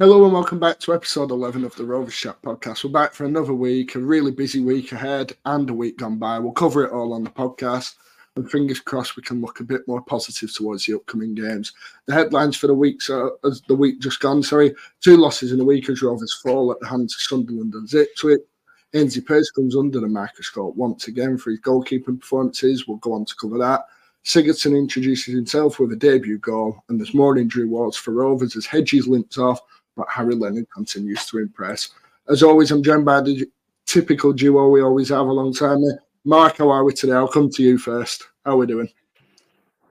Hello and welcome back to episode 11 of the Rovers Chat podcast. We're back for another week, a really busy week ahead and a week gone by. We'll cover it all on the podcast and fingers crossed we can look a bit more positive towards the upcoming games. The headlines for the week, so as the week just gone, sorry, two losses in a week as Rovers fall at the hands of Sunderland and Ipswich. Ainsy Pears comes under the microscope once again for his goalkeeping performances. We'll go on to cover that. Sigurdsson introduces himself with a debut goal, and there's more injury wars for Rovers as Hedges limps off but Harry Leonard continues to impress. As always, I'm joined by the typical duo we always have alongside me. Mark, how are we today? I'll come to you first. How are we doing?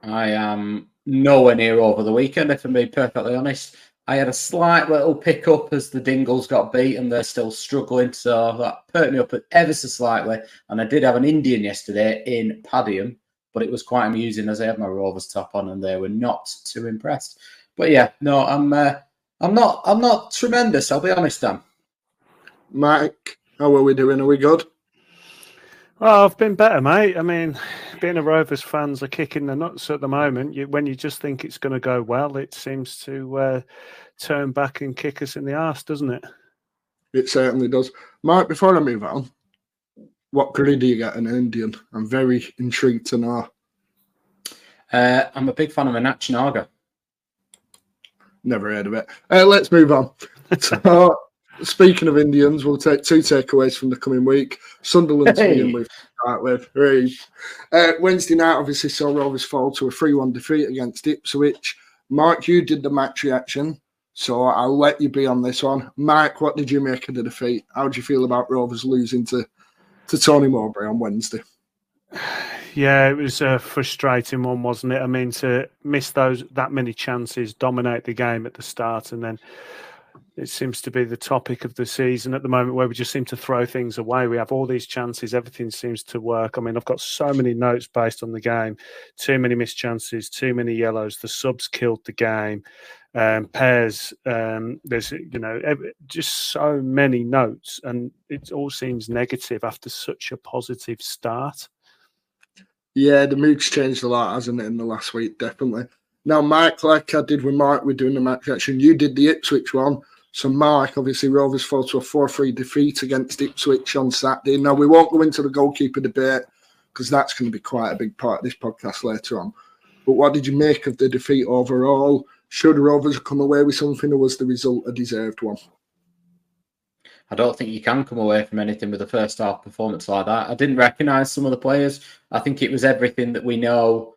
I am nowhere near over the weekend, if I'm being perfectly honest. I had a slight little pickup as the Dingles got beat and they're still struggling, so that perked me up ever so slightly. And I did have an Indian yesterday in Padiham, but it was quite amusing as I had my Rovers top on and they were not too impressed. But yeah, no, I'm uh, I'm not. I'm not tremendous. I'll be honest, Dan. Mike, how are we doing? Are we good? Well, I've been better, mate. I mean, being a Rovers fans are kicking the nuts at the moment. You, when you just think it's going to go well, it seems to uh, turn back and kick us in the arse, doesn't it? It certainly does. Mike, before I move on, what curry do you get in Indian? I'm very intrigued to know. Uh, I'm a big fan of a Nachinaga. Never heard of it. Uh, let's move on. so, speaking of Indians, we'll take two takeaways from the coming week. Sunderland hey. to with. Start with. Uh, Wednesday night, obviously, saw Rovers fall to a 3 1 defeat against Ipswich. Mark, you did the match reaction, so I'll let you be on this one. Mike, what did you make of the defeat? How do you feel about Rovers losing to, to Tony Mowbray on Wednesday? Yeah, it was a frustrating one, wasn't it? I mean, to miss those that many chances, dominate the game at the start, and then it seems to be the topic of the season at the moment where we just seem to throw things away. We have all these chances, everything seems to work. I mean, I've got so many notes based on the game. Too many missed chances, too many yellows. The subs killed the game. Um, Pears, um, there's you know just so many notes, and it all seems negative after such a positive start. Yeah, the mood's changed a lot, hasn't it, in the last week, definitely. Now, Mike, like I did with Mark, we're doing the match action. You did the Ipswich one. So, Mark, obviously, Rovers fall to a 4 3 defeat against Ipswich on Saturday. Now, we won't go into the goalkeeper debate because that's going to be quite a big part of this podcast later on. But what did you make of the defeat overall? Should Rovers come away with something, or was the result a deserved one? I don't think you can come away from anything with a first half performance like that. I didn't recognise some of the players. I think it was everything that we know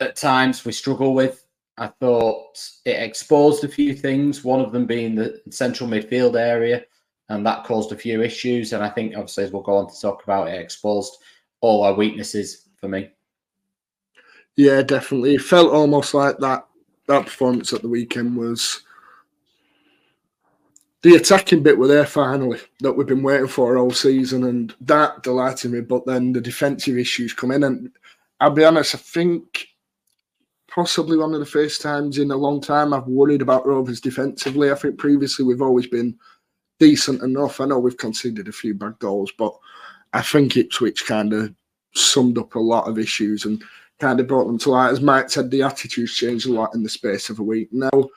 at times we struggle with. I thought it exposed a few things, one of them being the central midfield area, and that caused a few issues. And I think, obviously, as we'll go on to talk about, it exposed all our weaknesses for me. Yeah, definitely. It felt almost like that that performance at the weekend was the attacking bit were there finally that we've been waiting for all season, and that delighted me. But then the defensive issues come in, and I'll be honest, I think possibly one of the first times in a long time I've worried about Rovers defensively. I think previously we've always been decent enough. I know we've conceded a few bad goals, but I think Ipswich kind of summed up a lot of issues and kind of brought them to light. As Mike said, the attitudes changed a lot in the space of a week. Now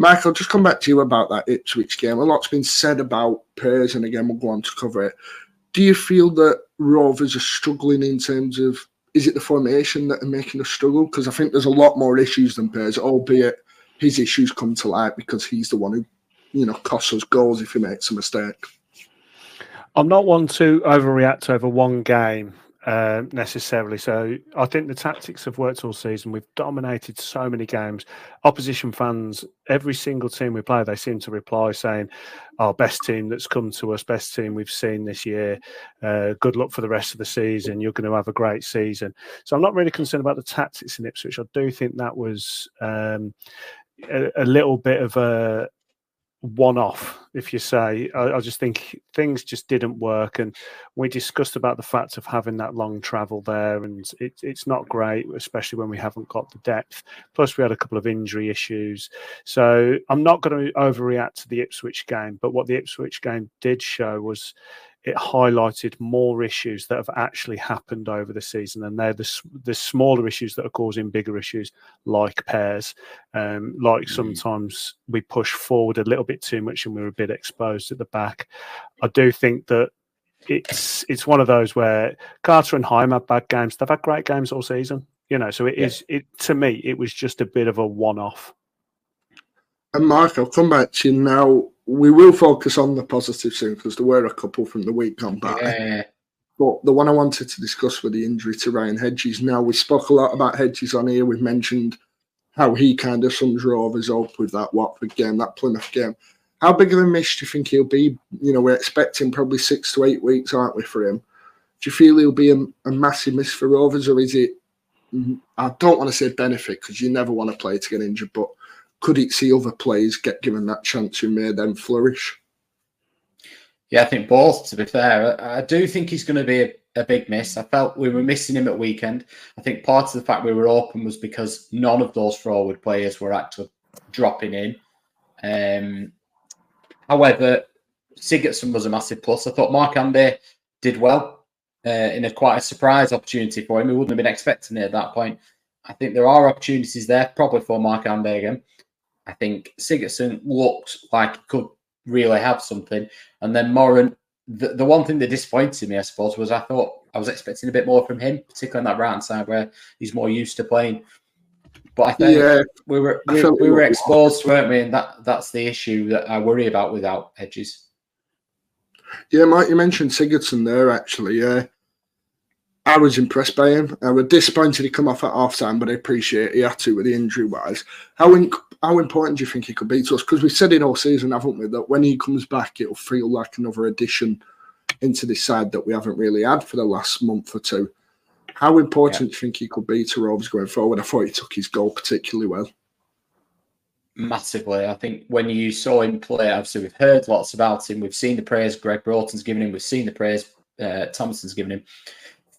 Michael, just come back to you about that Ipswich game. A lot's been said about Pears, and again, we'll go on to cover it. Do you feel that Rovers are struggling in terms of is it the formation that are making us struggle? Because I think there's a lot more issues than Pears, albeit his issues come to light because he's the one who, you know, costs us goals if he makes a mistake. I'm not one to overreact over one game uh, necessarily. So I think the tactics have worked all season. We've dominated so many games. Opposition fans, every single team we play, they seem to reply saying, "Our oh, best team that's come to us, best team we've seen this year. Uh, good luck for the rest of the season. You're going to have a great season." So I'm not really concerned about the tactics in Ipswich. I do think that was um, a, a little bit of a one off, if you say. I, I, just think things just didn't work. And we discussed about the fact of having that long travel there, and it, it's not great, especially when we haven't got the depth. Plus, we had a couple of injury issues. So I'm not going to overreact to the Ipswich game, but what the Ipswich game did show was it highlighted more issues that have actually happened over the season, and they're the the smaller issues that are causing bigger issues, like Pears. Um, like mm. sometimes we push forward a little bit too much, and we're a bit exposed at the back. I do think that it's it's one of those where Carter and Hyam had bad games. They've had great games all season, you know. So it yeah. is it to me. It was just a bit of a one-off. And Mark, I'll come back to you now. We will focus on the positive soon because there were a couple from the week gone by. Yeah. But the one I wanted to discuss with the injury to Ryan Hedges. Now we spoke a lot about Hedges on here. We've mentioned how he kind of sums Rovers up with that Watford game, that Plymouth game. How big of a miss do you think he'll be? You know, we're expecting probably six to eight weeks, aren't we, for him? Do you feel he'll be a, a massive miss for Rovers, or is it? Mm, I don't want to say benefit because you never want a player to get injured, but could it see other players get given that chance who may then flourish? Yeah, I think both. To be fair, I, do think he's going to be a, a, big miss. I felt we were missing him at weekend. I think part of the fact we were open was because none of those forward players were actually dropping in. Um, However, Sigurdsson was a massive plus. I thought Markanday did well uh, in a quite a surprise opportunity for him. He wouldn't have been expecting it at that point. I think there are opportunities there, probably for Markanday again. I think Sigurdsson looked like he could really have something. And then Moran, the, the one thing that disappointed me, I suppose, was I thought I was expecting a bit more from him, particularly on that right hand side where he's more used to playing but I think yeah, we were we, we were exposed, weren't we? And that that's the issue that I worry about without edges. Yeah, Mike, you mentioned Sigurdsson there. Actually, yeah, I was impressed by him. I was disappointed he come off at half time, but I appreciate he had to with the injury wise. How in, how important do you think he could be to us? Because we said it all season, haven't we? That when he comes back, it'll feel like another addition into this side that we haven't really had for the last month or two. How important yeah. do you think he could be to Robes going forward? I thought he took his goal particularly well. Massively. I think when you saw him play, obviously we've heard lots about him. We've seen the praise Greg Broughton's given him. We've seen the praise uh, Thompson's given him.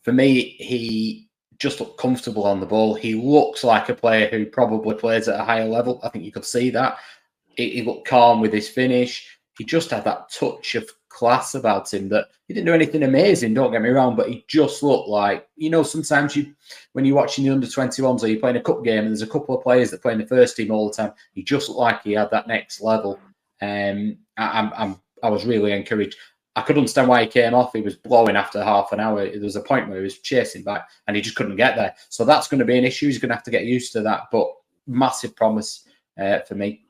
For me, he just looked comfortable on the ball. He looks like a player who probably plays at a higher level. I think you could see that. He, he looked calm with his finish. He just had that touch of class about him that he didn't do anything amazing, don't get me wrong, but he just looked like, you know, sometimes you, when you're watching the under 21s or you're playing a cup game and there's a couple of players that play in the first team all the time, he just looked like he had that next level. Um, I, I'm, I'm, I was really encouraged. I could understand why he came off. He was blowing after half an hour. There was a point where he was chasing back and he just couldn't get there. So that's going to be an issue. He's going to have to get used to that. But massive promise uh, for me.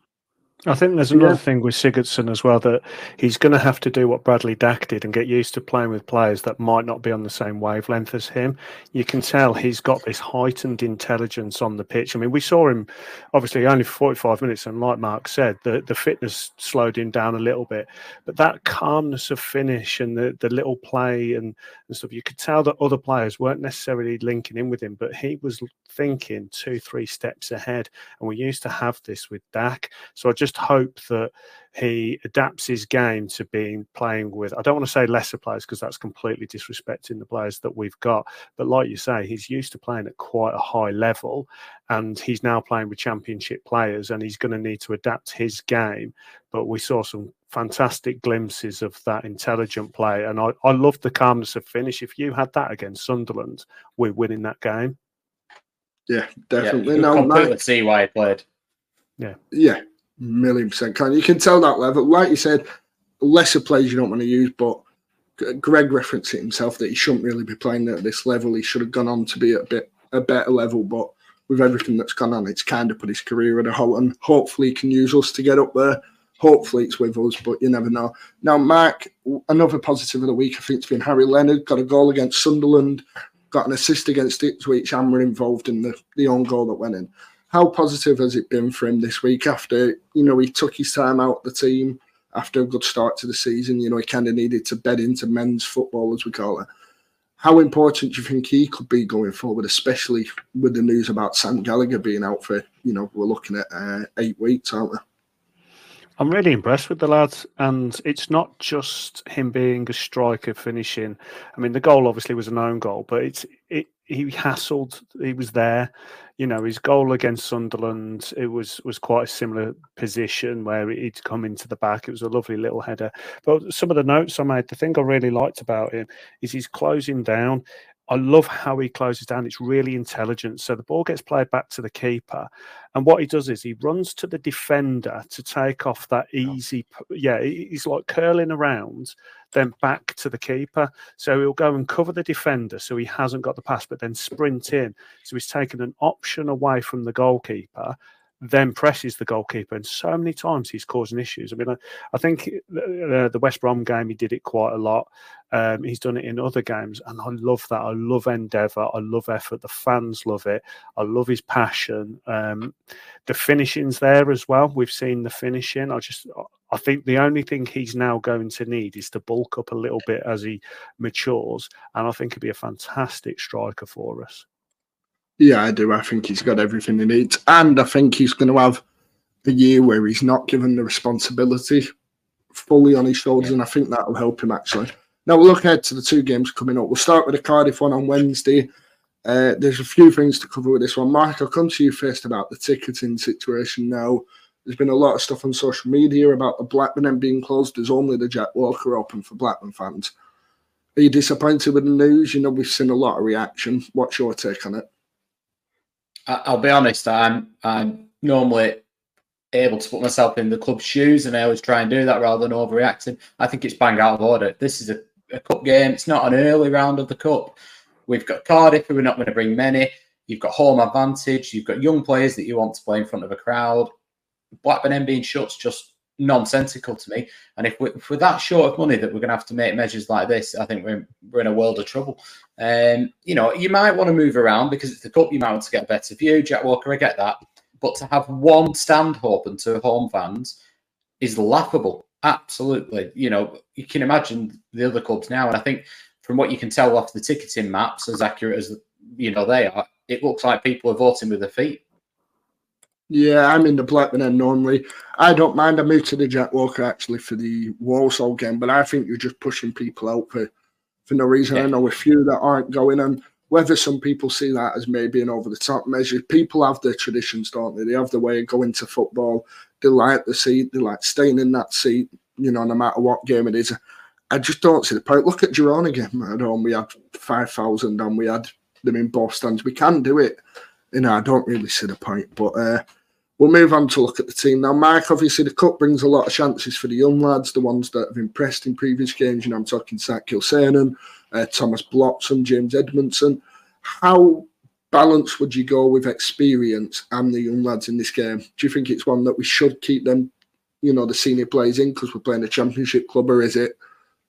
I think there's another yeah. thing with Sigurdsson as well that he's going to have to do what Bradley Dack did and get used to playing with players that might not be on the same wavelength as him. You can tell he's got this heightened intelligence on the pitch. I mean, we saw him obviously only for 45 minutes, and like Mark said, the, the fitness slowed him down a little bit, but that calmness of finish and the, the little play and, and stuff, you could tell that other players weren't necessarily linking in with him, but he was thinking two, three steps ahead. And we used to have this with Dack. So I just hope that he adapts his game to being playing with, I don't want to say lesser players because that's completely disrespecting the players that we've got. But like you say, he's used to playing at quite a high level and he's now playing with championship players and he's going to need to adapt his game. But we saw some fantastic glimpses of that intelligent play. And I, I love the calmness of finish. If you had that against Sunderland, we're winning that game. Yeah, definitely. Yeah, no, completely Mike, see why he played. Yeah, yeah, million percent. Can you can tell that level? Like you said, lesser players you don't want to use, but Greg referenced it himself that he shouldn't really be playing at this level. He should have gone on to be a bit a better level, but with everything that's gone on, it's kind of put his career at a halt. And hopefully, he can use us to get up there. Hopefully, it's with us, but you never know. Now, Mark, another positive of the week, I think, it's been Harry Leonard got a goal against Sunderland got an assist against Ipswich and were involved in the, the own goal that went in. How positive has it been for him this week after, you know, he took his time out the team after a good start to the season? You know, he kind of needed to bed into men's football, as we call it. How important do you think he could be going forward, especially with the news about Sam Gallagher being out for, you know, we're looking at uh, eight weeks, aren't we? I'm really impressed with the lads, and it's not just him being a striker finishing. I mean, the goal obviously was an own goal, but it's it. He hassled. He was there. You know, his goal against Sunderland, it was was quite a similar position where he'd come into the back. It was a lovely little header. But some of the notes I made, the thing I really liked about him is he's closing down. I love how he closes down. It's really intelligent. So the ball gets played back to the keeper. And what he does is he runs to the defender to take off that easy. Yeah, he's like curling around, then back to the keeper. So he'll go and cover the defender so he hasn't got the pass, but then sprint in. So he's taken an option away from the goalkeeper then presses the goalkeeper, and so many times he's causing issues. I mean, I, I think uh, the West Brom game he did it quite a lot. Um, he's done it in other games, and I love that. I love endeavour. I love effort. The fans love it. I love his passion. Um, the finishing's there as well. We've seen the finishing. I just, I think the only thing he's now going to need is to bulk up a little bit as he matures, and I think he'd be a fantastic striker for us. Yeah, I do. I think he's got everything he needs. And I think he's going to have a year where he's not given the responsibility fully on his shoulders. Yeah. And I think that will help him actually. Now we'll look ahead to the two games coming up. We'll start with the Cardiff one on Wednesday. Uh, there's a few things to cover with this one. Mark, I'll come to you first about the ticketing situation now. There's been a lot of stuff on social media about the Blackburn end being closed. There's only the Jack Walker open for Blackburn fans. Are you disappointed with the news? You know, we've seen a lot of reaction. What's your take on it? I'll be honest. I'm I'm mm. normally able to put myself in the club's shoes, and I always try and do that rather than overreacting. I think it's bang out of order. This is a, a cup game. It's not an early round of the cup. We've got Cardiff, who are not going to bring many. You've got home advantage. You've got young players that you want to play in front of a crowd. Blackburn being shut's just nonsensical to me. And if we're, if we're that short of money that we're going to have to make measures like this, I think we're, we're in a world of trouble. Um, you know, you might want to move around because it's the cup. You might want to get a better view. Jack Walker, I get that. But to have one stand open to home fans is laughable. Absolutely. You know, you can imagine the other clubs now. And I think from what you can tell off the ticketing maps, as accurate as, you know, they are, it looks like people are voting with their feet. Yeah, I'm in the Blackburn end normally. I don't mind. I moved to the Jack Walker actually for the Walsall game, but I think you're just pushing people out for, for no reason. Yeah. I know a few that aren't going, and whether some people see that as maybe an over the top measure, people have their traditions, don't they? They have the way of going to football. They like the seat, they like staying in that seat, you know, no matter what game it is. I just don't see the point. Look at Girona again at home. We had 5,000 and we had them in both stands. We can do it. You know, I don't really see the point, but. uh We'll move on to look at the team now. Mike, obviously, the cup brings a lot of chances for the young lads, the ones that have impressed in previous games. You know, I'm talking Zach Gilsenan, uh, Thomas Bloxham, James Edmondson. How balanced would you go with experience and the young lads in this game? Do you think it's one that we should keep them, you know, the senior players in because we're playing a championship club, or is it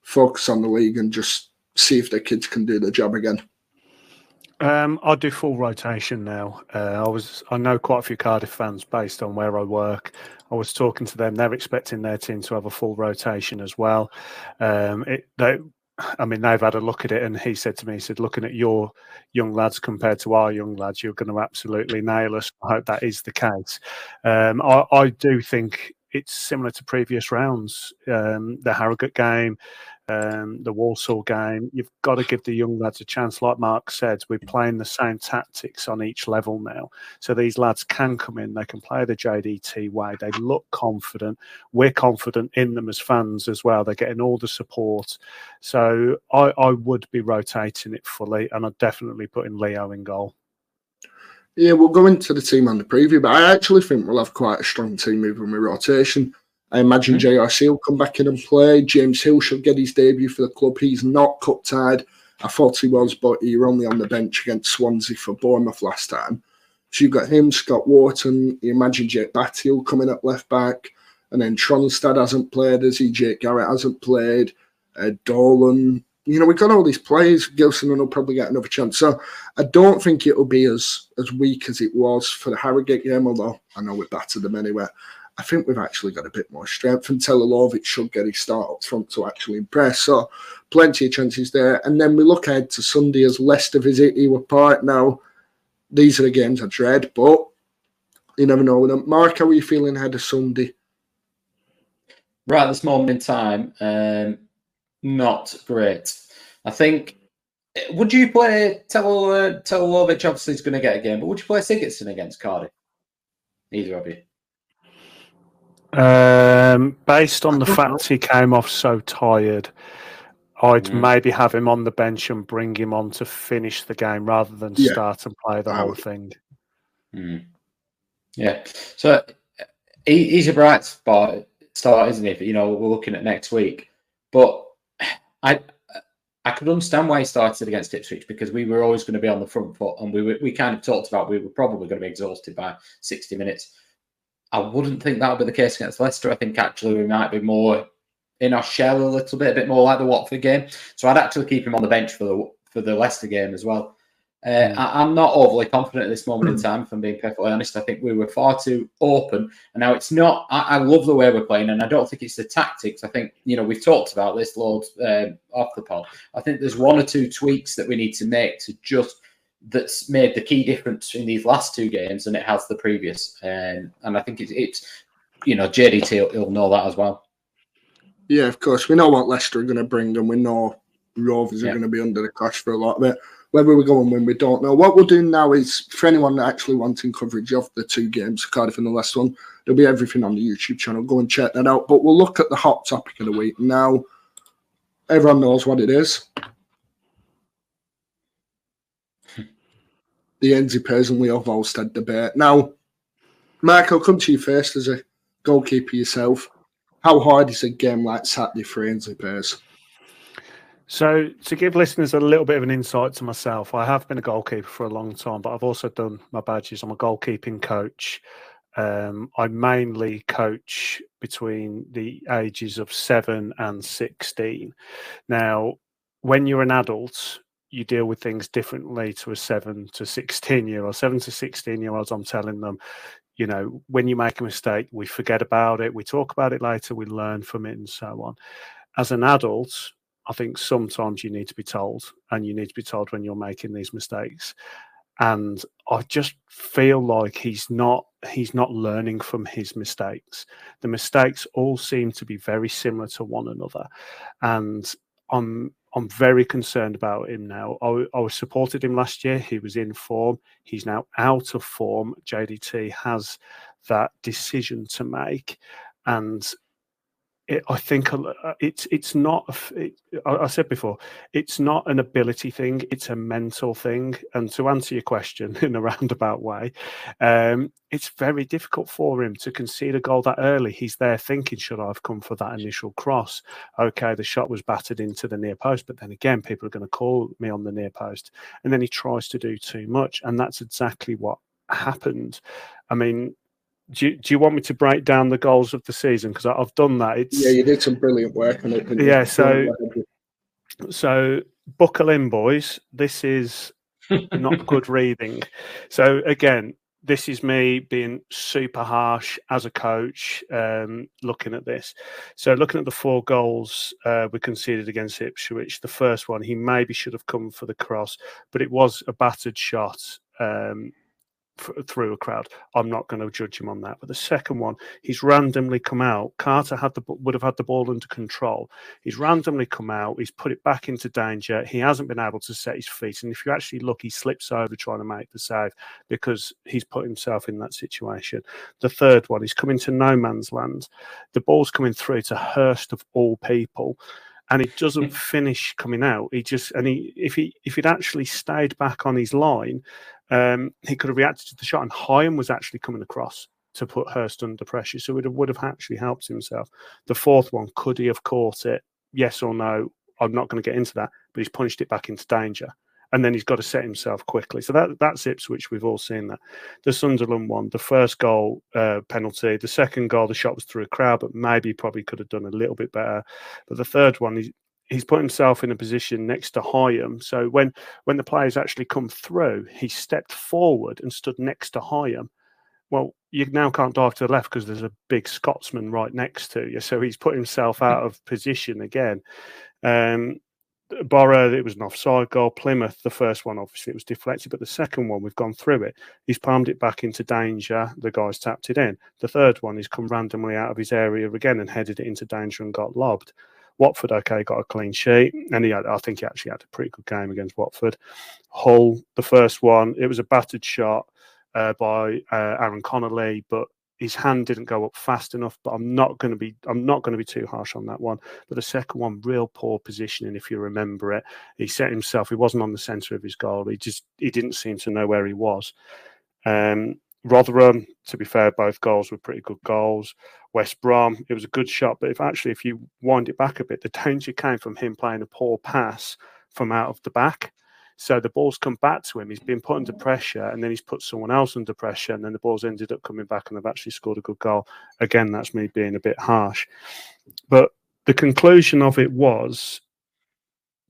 focus on the league and just see if the kids can do the job again? Um, I do full rotation now. Uh, I was I know quite a few Cardiff fans based on where I work. I was talking to them; they're expecting their team to have a full rotation as well. Um, it, they, I mean, they've had a look at it, and he said to me, he said, looking at your young lads compared to our young lads, you're going to absolutely nail us. I hope that is the case. Um, I, I do think it's similar to previous rounds. Um, the Harrogate game, um, the Walsall game, you've got to give the young lads a chance. Like Mark said, we're playing the same tactics on each level now. So these lads can come in, they can play the JDT way, they look confident. We're confident in them as fans as well. They're getting all the support. So I, I would be rotating it fully, and I'd definitely put in Leo in goal. Yeah, we'll go into the team on the preview, but I actually think we'll have quite a strong team moving with rotation. I imagine mm-hmm. JRC will come back in and play. James Hill should get his debut for the club. He's not cup tied. I thought he was, but he were only on the bench against Swansea for Bournemouth last time. So you've got him, Scott Wharton. You imagine Jake Batty will come in at left back. And then Tronstad hasn't played, as he? Jake Garrett hasn't played. Uh, Dolan. You know, we've got all these players. Gilson will probably get another chance. So I don't think it'll be as as weak as it was for the Harrogate game, although I know we battered them anyway. I think we've actually got a bit more strength, and Telalovic should get his start up front to actually impress. So, plenty of chances there. And then we look ahead to Sunday as Leicester visit Ewood Park. Now, these are the games I dread, but you never know. Mark, how are you feeling ahead of Sunday? right this moment in time, um, not great. I think. Would you play Tel uh, Telalovic? Obviously, is going to get a game, but would you play Sigurdsson against Cardiff? Either of you. Um, based on the fact he came off so tired, I'd mm. maybe have him on the bench and bring him on to finish the game rather than yeah. start and play the whole thing. Mm. Yeah. So he, he's a bright spot start, isn't he? But you know, we're looking at next week, but I I could understand why he started against Ipswich because we were always going to be on the front foot, and we were, we kind of talked about we were probably going to be exhausted by sixty minutes. I wouldn't think that would be the case against Leicester. I think actually we might be more in our shell a little bit, a bit more like the Watford game. So I'd actually keep him on the bench for the for the Leicester game as well. Uh, I, am not overly confident at this moment in time, if I'm being perfectly honest. I think we were far too open. And now it's not, I, I, love the way we're playing, and I don't think it's the tactics. I think, you know, we've talked about this loads um, off the pod. I think there's one or two tweaks that we need to make to just that's made the key difference in these last two games than it has the previous. Um, and I think it's, it's you know, JDT will, he'll know that as well. Yeah, of course. We know what Leicester are going to bring, and we know Rovers yeah. are going to be under the cosh for a lot of it. Whether we go and win, we don't know. What we'll do now is, for anyone actually wanting coverage of the two games, Cardiff and the last one, there'll be everything on the YouTube channel. Go and check that out. But we'll look at the hot topic of the week. Now, everyone knows what it is. the Enzi Pears and Leo Wahlstedt debate. Now, Mark, I'll come to you first as a goalkeeper yourself how hard is a game like Saturday for Ainsley Pears? So, to give listeners a little bit of an insight to myself, I have been a goalkeeper for a long time, but I've also done my badges. I'm a goalkeeping coach. Um, I mainly coach between the ages of seven and 16. Now, when you're an adult, you deal with things differently to a seven to 16 year old. Seven to 16 year olds, I'm telling them, you know, when you make a mistake, we forget about it, we talk about it later, we learn from it, and so on. As an adult, I think sometimes you need to be told, and you need to be told when you're making these mistakes. And I just feel like he's not he's not learning from his mistakes. The mistakes all seem to be very similar to one another, and I'm I'm very concerned about him now. I, I supported him last year. He was in form. He's now out of form. JDT has that decision to make, and it, I think uh, it's it's not. It, I said before, it's not an ability thing; it's a mental thing. And to answer your question in a roundabout way, um, it's very difficult for him to concede a goal that early. He's there thinking, "Should I have come for that initial cross?" Okay, the shot was battered into the near post, but then again, people are going to call me on the near post, and then he tries to do too much, and that's exactly what happened. I mean, do you, do you want me to break down the goals of the season? Because I've done that. It's, yeah, you did some brilliant work on it. Yeah, so so buckle in, boys. This is not good reading. So again, this is me being super harsh as a coach, um, looking at this. So looking at the four goals uh, we conceded against Ipswich, the first one he maybe should have come for the cross, but it was a battered shot. Um, through a crowd. I'm not going to judge him on that. But the second one, he's randomly come out. Carter had the would have had the ball under control. He's randomly come out. He's put it back into danger. He hasn't been able to set his feet. And if you actually look, he slips over trying to make the save because he's put himself in that situation. The third one, he's coming to no man's land. The ball's coming through to Hirst of all people and it doesn't finish coming out. He just and he if he if he'd actually stayed back on his line um, he could have reacted to the shot, and Hyam was actually coming across to put Hirst under pressure, so it would have actually helped himself. The fourth one, could he have caught it? Yes or no? I'm not going to get into that, but he's punched it back into danger, and then he's got to set himself quickly. So that that's Ipswich. We've all seen that. The Sunderland one, the first goal uh, penalty, the second goal, the shot was through a crowd, but maybe probably could have done a little bit better. But the third one, he, he's put himself in a position next to Hyam. So when when the players actually come through, he stepped forward and stood next to Hyam. Well, you now can't dive to the left because there's a big Scotsman right next to you. So he's put himself out of position again. Um, Borough, it was an offside goal. Plymouth, the first one, obviously, it was deflected, but the second one, we've gone through it. He's palmed it back into danger. The guy's tapped it in. The third one, he's come randomly out of his area again and headed it into danger and got lobbed. Watford, okay, got a clean sheet, and he had, I think he actually had a pretty good game against Watford. Hull, the first one, it was a battered shot uh, by uh, Aaron Connolly, but his hand didn't go up fast enough, but I'm not going to be I'm not going to be too harsh on that one. But the second one, real poor positioning, if you remember it. He set himself. He wasn't on the centre of his goal. He just he didn't seem to know where he was. Um, Rotherham, to be fair, both goals were pretty good goals. West Brom, it was a good shot, but if actually if you wind it back a bit, the danger came from him playing a poor pass from out of the back. So the ball's come back to him. He's been put under pressure, and then he's put someone else under pressure, and then the ball's ended up coming back, and they've actually scored a good goal. Again, that's me being a bit harsh, but the conclusion of it was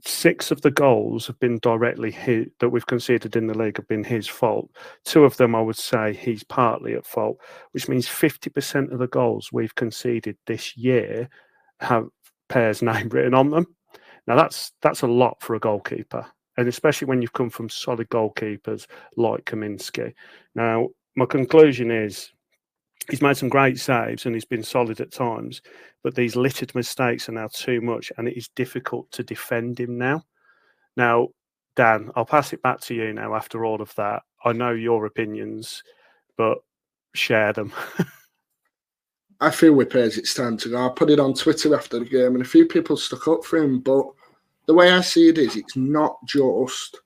six of the goals have been directly hit that we've conceded in the league have been his fault. Two of them, I would say, he's partly at fault, which means 50% of the goals we've conceded this year have Pear's name written on them. Now that's that's a lot for a goalkeeper and especially when you've come from solid goalkeepers like Kaminski. Now, my conclusion is he's made some great saves and he's been solid at times, but these littered mistakes are now too much and it is difficult to defend him now. Now, Dan, I'll pass it back to you now after all of that. I know your opinions, but share them. I feel with Pears it's time to go. I put it on Twitter after the game and a few people stuck up for him, but the way I see it is, it's not just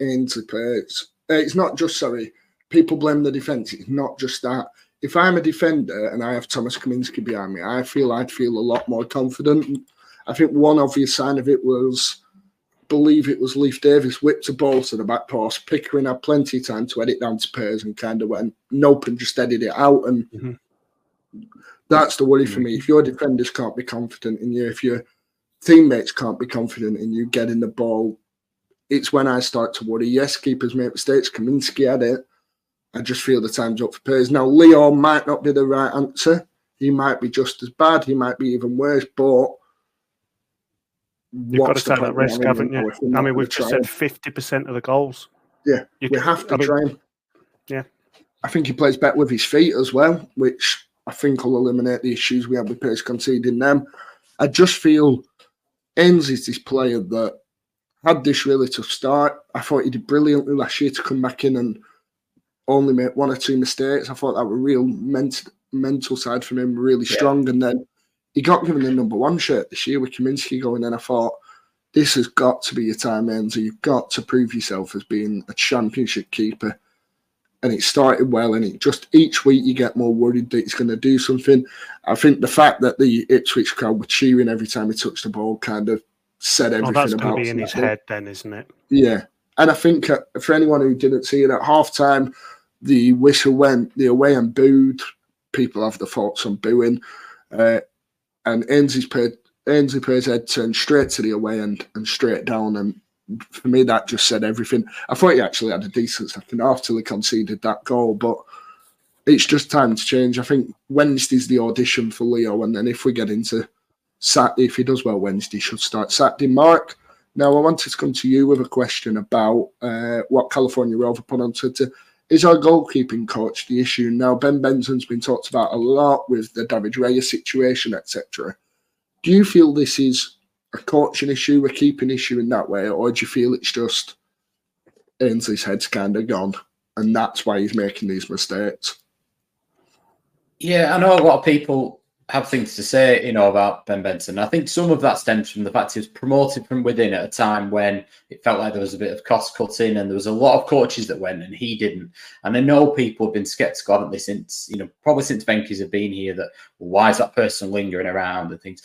into It's, uh, it's not just sorry. People blame the defense. It's not just that. If I'm a defender and I have Thomas Kaminski behind me, I feel I'd feel a lot more confident. I think one obvious sign of it was, believe it was Leif Davis whipped a ball to the back post. Pickering had plenty of time to edit down to Pears and kind of went nope and just edited it out. And mm-hmm. that's the worry for me. If your defenders can't be confident in you, if you're teammates can't be confident in you getting the ball, it's when I start to worry. Yes, keepers make mistakes. Kaminski had it. I just feel the time's up for players. Now, Leo might not be the right answer. He might be just as bad. He might be even worse. But you've got to take that risk, haven't you? I mean, we've just said fifty percent of the goals. Yeah, you we have to I try him. Yeah, I think he plays better with his feet as well, which I think will eliminate the issues we have with players conceding them. I just feel Ends is this player that had this really tough start. I thought he did brilliantly last year to come back in and only made one or two mistakes. I thought that were real ment- mental side from him, really yeah. strong. And then he got given the number one shirt this year with Kaminski going in. I thought, this has got to be your time, Enzo. You've got to prove yourself as being a championship keeper. And it started well, and it just each week you get more worried that he's going to do something. I think the fact that the Ipswich crowd were cheering every time he touched the ball kind of said everything oh, that's about. That's in his head, then, isn't it? Yeah, and I think uh, for anyone who didn't see it at halftime, the whistle went the away and booed. People have the thoughts on booing, uh, and Ainsley's Ainsley head turned straight to the away end and straight down, and for me, that just said everything. I thought he actually had a decent second half till he conceded that goal, but it's just time to change. I think Wednesday's the audition for Leo, and then if we get into Saturday, if he does well Wednesday, should start Saturday. Mark, now I wanted to come to you with a question about uh, what California Rover put on Twitter. Is our goalkeeping coach the issue? Now, Ben Benson's been talked about a lot with the David Raya situation, etc. Do you feel this is a coaching issue, a keeping issue in that way, or do you feel it's just Ainsley's head's kind of gone and that's why he's making these mistakes? Yeah, I know a lot of people have things to say, you know, about Ben Benson. I think some of that stems from the fact he was promoted from within at a time when it felt like there was a bit of cost cutting and there was a lot of coaches that went and he didn't. And I know people have been skeptical, haven't they, since, you know, probably since Venky's have been here that well, why is that person lingering around and things.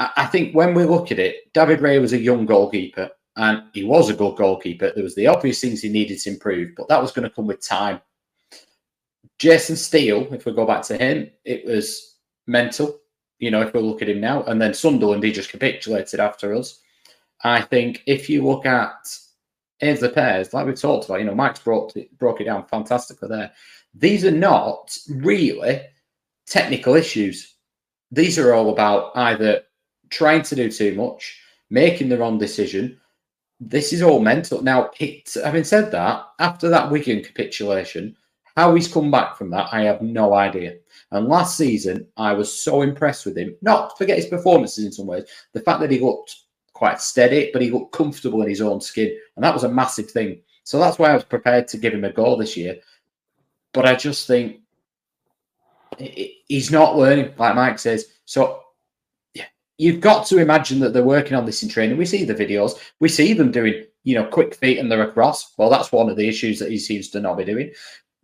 I think when we look at it, David Raya was a young goalkeeper and he was a good goalkeeper. There was the obvious things he needed to improve, but that was going to come with time. Jason Steele, if we go back to him, it was mental. You know, if we look at him now, and then Sunderland, he just capitulated after us. I think if you look at the Pears, like we've talked about, you know, Mike's brought it, broke it down fantastically there. These are not really technical issues. These are all about either trying to do too much, making the wrong decision. This is all mental. Now, it, having said that, after that Wigan capitulation, how he's come back from that, I have no idea. And last season, I was so impressed with him. Not forget his performances in some ways, the fact that he looked quite steady, but he looked comfortable in his own skin, and that was a massive thing. So that's why I was prepared to give him a goal this year. But I just think he's not learning, like Mike says. So you've got to imagine that they're working on this in training. We see the videos, we see them doing, you know, quick feet and they're across. Well, that's one of the issues that he seems to not be doing.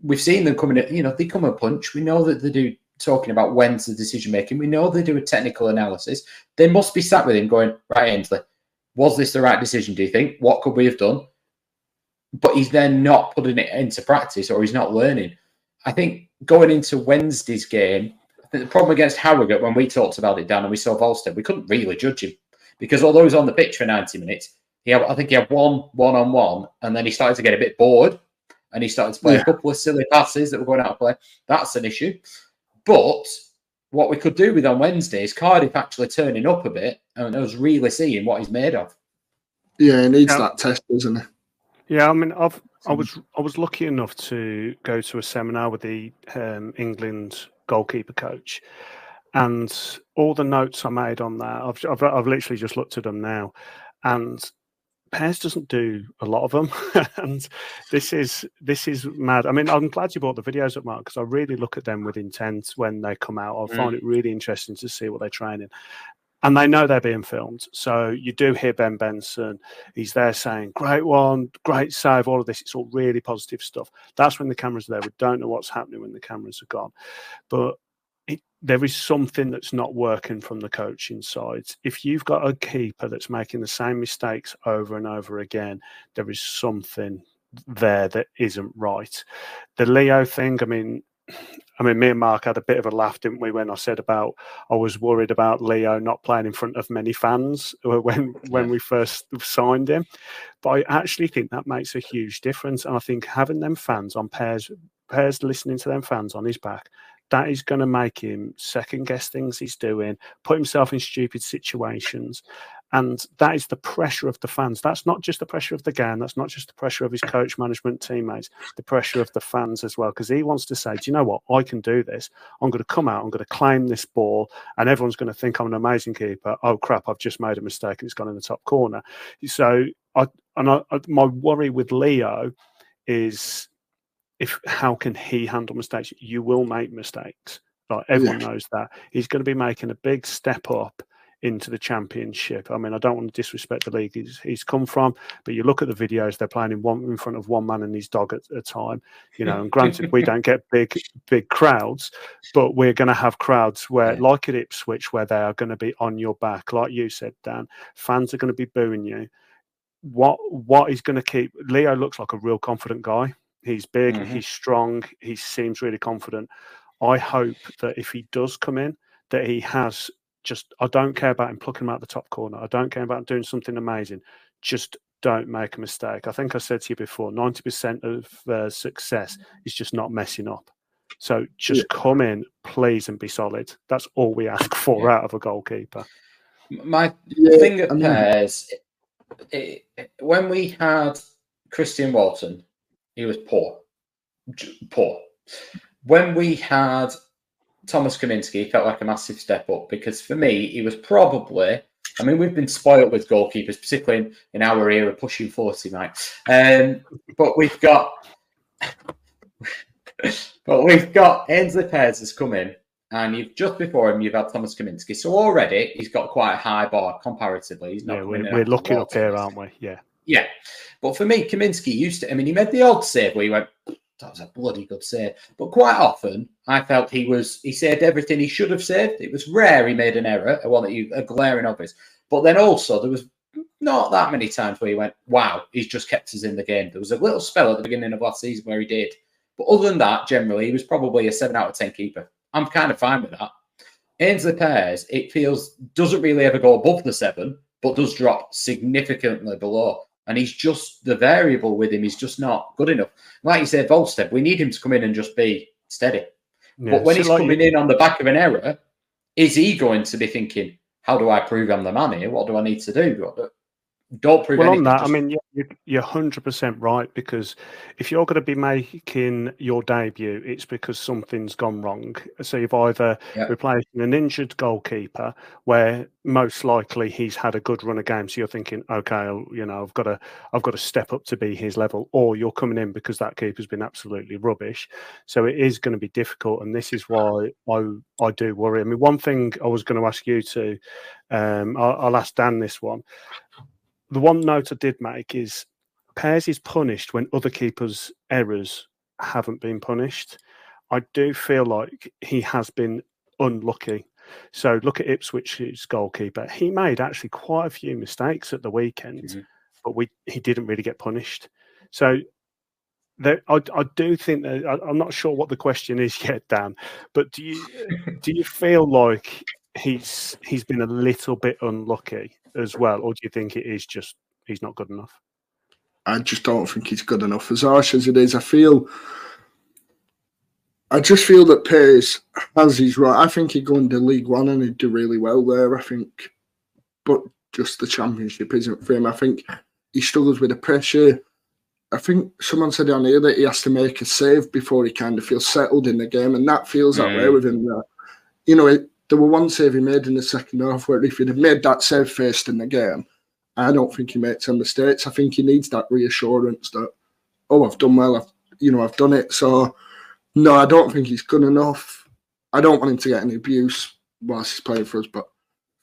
We've seen them coming, at, you know, they come a punch. We know that they do talking about when's the decision making. We know they do a technical analysis. They must be sat with him going, right, Ainsley, was this the right decision? Do you think? What could we have done? But he's then not putting it into practice or he's not learning. I think going into Wednesday's game, I think the problem against Harrogate when we talked about it, Dan, and we saw Wahlstedt, we couldn't really judge him because although he was on the pitch for 90 minutes, he had, I think he had one one on one, and then he started to get a bit bored and he started to play yeah. a couple of silly passes that were going out of play. That's an issue. But what we could do with on Wednesday is Cardiff actually turning up a bit and us really seeing what he's made of. Yeah, he needs yeah. that test, doesn't he? Yeah, I mean, I've I was I was lucky enough to go to a seminar with the um, England goalkeeper coach, and all the notes I made on that, I've, I've, I've literally just looked at them now, and Pears doesn't do a lot of them, and this is this is mad. I mean, I'm glad you brought the videos up, Mark, because I really look at them with intent when they come out. I mm. find it really interesting to see what they're training, and they know they're being filmed. So you do hear Ben Benson. He's there saying, "Great one, great save." All of this, it's all really positive stuff. That's when the cameras are there. We don't know what's happening when the cameras are gone, but it, there is something that's not working from the coaching side. If you've got a keeper that's making the same mistakes over and over again, there is something there that isn't right. The Leo thing, I mean, I mean, me and Mark had a bit of a laugh, didn't we, when I said about I was worried about Leo not playing in front of many fans when when we first signed him. But I actually think that makes a huge difference, and I think having them fans on Pears Pears listening to them fans on his back that is going to make him second guess things he's doing, put himself in stupid situations. And that is the pressure of the fans. That's not just the pressure of the game. That's not just the pressure of his coach, management, teammates, the pressure of the fans as well. Because he wants to say, do you know what? I can do this. I'm going to come out. I'm going to claim this ball. And everyone's going to think I'm an amazing keeper. Oh, crap. I've just made a mistake and it's gone in the top corner. So, I, and I, my worry with Leo is if how can he handle mistakes? You will make mistakes. Like everyone yeah. knows that. He's going to be making a big step up into the championship. I mean, I don't want to disrespect the league he's, he's come from, but you look at the videos, they're playing in one in front of one man and his dog at a time. You know, and granted, we don't get big, big crowds, but we're going to have crowds where, yeah. like at Ipswich, where they are going to be on your back, like you said, Dan. Fans are going to be booing you. What what is going to keep Leo looks like a real confident guy. He's big, mm-hmm. he's strong, he seems really confident. I hope that if he does come in, that he has just I don't care about him plucking him out the top corner. I don't care about doing something amazing. Just don't make a mistake. I think I said to you before, 90% of uh, success is just not messing up. So just yeah. come in, please, and be solid. That's all we ask for yeah. out of a goalkeeper. My yeah, thing at Pears, it, it, when we had Christian Walton, he was poor, poor. When we had Thomas Kaminski, felt like a massive step up because for me, he was probably. I mean, we've been spoiled with goalkeepers, particularly in, in our era, pushing 40, mate. Um, but we've got, but we've got Ainsley Pears has come in, and you've just before him, you've had Thomas Kaminski. So already he's got quite a high bar comparatively. He's not. Yeah, we're, we're looking up here, aren't we? Yeah. Yeah. But for me, Kaminski used to, I mean, he made the odd save where he went, that was a bloody good save. But quite often, I felt he was, he saved everything he should have saved. It was rare he made an error, a one that you, a glaring obvious. But then also, there was not that many times where he went, wow, he's just kept us in the game. There was a little spell at the beginning of last season where he did. But other than that, generally, he was probably a 7 out of 10 keeper. I'm kind of fine with that. Ainsley Pears, it feels, doesn't really ever go above the 7, but does drop significantly below and he's just the variable with him. He's just not good enough. Like you said, Wahlstedt, we need him to come in and just be steady. Yeah, but when so he's like coming you... in on the back of an error, is he going to be thinking, how do I prove I'm the man here? What do I need to do? Don't prove. Well, on that, I mean, you're, you're 100% right because if you're going to be making your debut, it's because something's gone wrong. So you've either Yeah. replacing an injured goalkeeper, where most likely he's had a good run of games. So you're thinking, okay, you know, I've got to, I've got to step up to be his level, or you're coming in because that keeper's been absolutely rubbish. So it is going to be difficult, and this is why I, I do worry. I mean, one thing I was going to ask you to, um, I'll, I'll ask Dan this one the one note I did make is Pears is punished when other keepers' errors haven't been punished. I do feel like he has been unlucky. So look at Ipswich's goalkeeper. He made actually quite a few mistakes at the weekend, Mhm. but we he didn't really get punished. So there, I, I do think that I, I'm not sure what the question is yet, Dan. But do you do you feel like he's he's been a little bit unlucky as well, or do you think it is just he's not good enough? I just don't think he's good enough. As harsh as it is, I feel. I just feel that Pace has his right. I think he'd go into League One and he'd do really well there. I think, but just the Championship isn't for him. I think he struggles with the pressure. I think someone said on here that he has to make a save before he kind of feels settled in the game, and that feels that way Mm. with him. There. You know, it, there were one save he made in the second half where if he'd have made that save first in the game, I don't think he makes some mistakes. I think he needs that reassurance that, oh, I've done well. I've, you know, I've done it. So, no, I don't think he's good enough. I don't want him to get any abuse whilst he's playing for us, but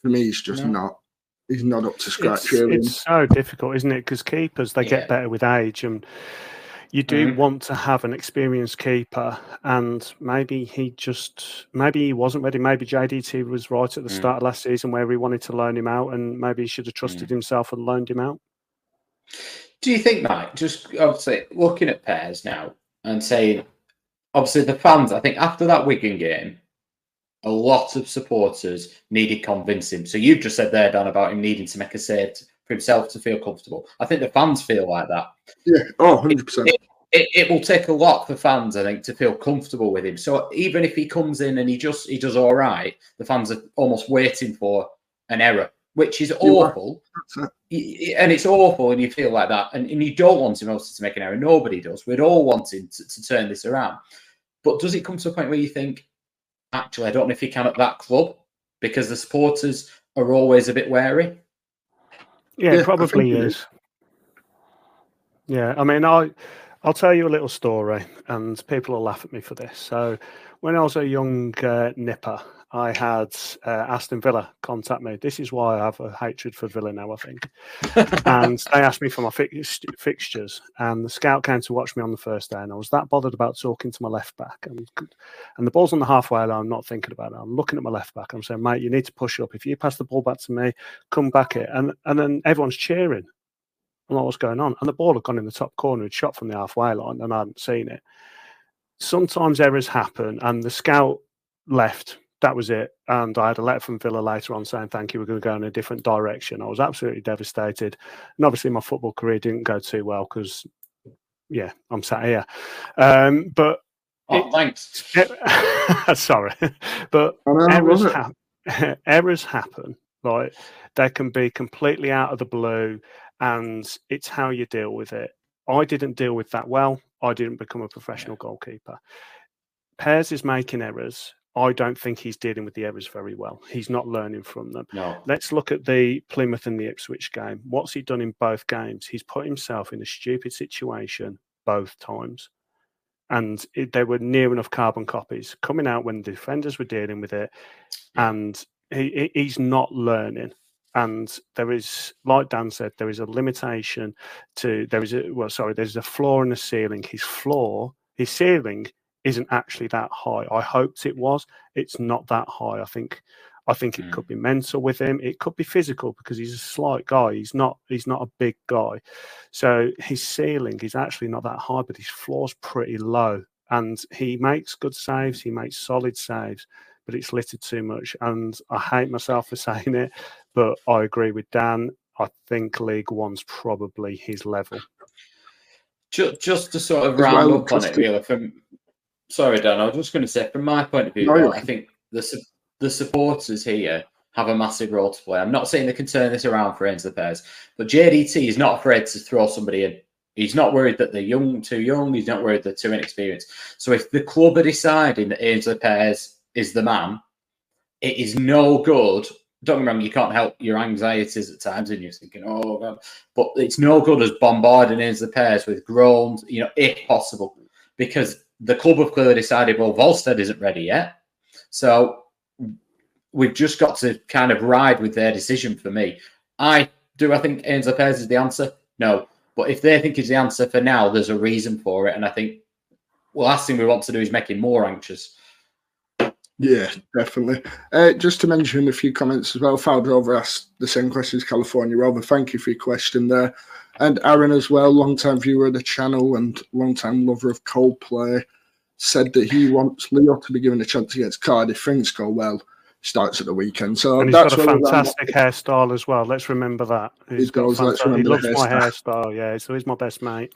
for me, he's just No. not. He's not up to scratch. It's, really. it's so difficult, isn't it? Because keepers they Yeah. get better with age, and you do Mhm. want to have an experienced keeper. And maybe he just maybe he wasn't ready. Maybe JDT was right at the Mm. start of last season where he wanted to loan him out, and maybe he should have trusted himself and loaned him out. Do you think, Mike, just obviously looking at Pears now and saying, obviously, the fans, I think after that Wigan game, a lot of supporters needed convincing. So you've just said there, Dan, about him needing to make a save for himself to feel comfortable. I think the fans feel like that. yeah, oh, 100%. It, it will take a lot for fans, I think, to feel comfortable with him. So even if he comes in and he just he does all right, the fans are almost waiting for an error, which is awful. That's Y- y- and it's awful and you feel like that and, and you don't want him obviously to make an error nobody does we'd all want him to, to turn this around but does it come to a point where you think actually i don't know if he can at that club because the supporters are always a bit wary Yeah, Yeah, it probably is. is. Yeah, I mean, I I'll tell you a little story, and people will laugh at me for this. So, when I was a young uh, nipper, I had uh, Aston Villa contact me. This is why I have a hatred for Villa now, I think. and they asked me for my fix- fixtures, and the scout came to watch me on the first day, and I was that bothered about talking to my left back, and and the ball's on the halfway line. I'm not thinking about it. I'm looking at my left back. I'm saying, mate, you need to push up. If you pass the ball back to me, come back it, and and then everyone's cheering. I'm like, what's going on? And the ball had gone in the top corner, had shot from the halfway line, and I hadn't seen it. Sometimes errors happen, and the scout left. That was it. And I had a letter from Villa later on saying, Thank you, we're going to go in a different direction. I was absolutely devastated. And obviously, my football career didn't go too well because, yeah, I'm sat here. Um, but oh thanks sorry, but know, errors, hap- errors happen. Like they can be completely out of the blue, and it's how you deal with it. I didn't deal with that well. I didn't become a professional goalkeeper. Pears is making errors. I don't think he's dealing with the errors very well. He's not learning from them. no Let's look at the Plymouth and the Ipswich game. What's he done in both games? He's put himself in a stupid situation both times. And it, they were near enough carbon copies coming out when the defenders were dealing with it. And he, he- he's not learning. And there is, like Dan said, there is a limitation to, there is a, well, sorry, there's a floor in the ceiling. His floor, his ceiling isn't actually that high. I hoped it was. It's not that high. I think I think it Mm. could be mental with him. It could be physical because he's a slight guy. He's not he's not a big guy. So his ceiling is actually not that high, but his floor's pretty low. And he makes good saves, he makes solid saves, but it's littered too much. And I hate myself for saying it, but I agree with Dan. I think League One's probably his level. just, just to sort of round well, up on it Christy- really from sorry dan i was just going to say from my point of view No, i think the su- the supporters here have a massive role to play. I'm not saying they can turn this around for Aynsley Pears, but JDT is not afraid to throw somebody in. He's not worried that they're young, too young. He's not worried they're too inexperienced. So if the club are deciding that Aynsley Pears is the man, it is no good. Don't wrong, you can't help your anxieties at times, and you're thinking, oh, God. but it's no good as bombarding Aynsley Pears with groans, you know, if possible, because the club have clearly decided, well, Wahlstedt isn't ready yet. So we've just got to kind of ride with their decision for me. I do I think Aynsley Pears is the answer? No. But if they think is the answer for now, there's a reason for it. And I think the last thing we want to do is make him more anxious. Yeah, definitely. Uh, just to mention a few comments as well. Fowler Rover asked the same question as California Rover. Thank you for your question there. And Aaron as well, long-time viewer of the channel and long-time lover of Coldplay, said that he wants Leo to be given a chance against Cardiff. Things go well starts at the weekend. So and he's that's got a fantastic hairstyle as well. Let's remember that. He's got let's he loves my hairstyle. Yeah, so he's my best mate.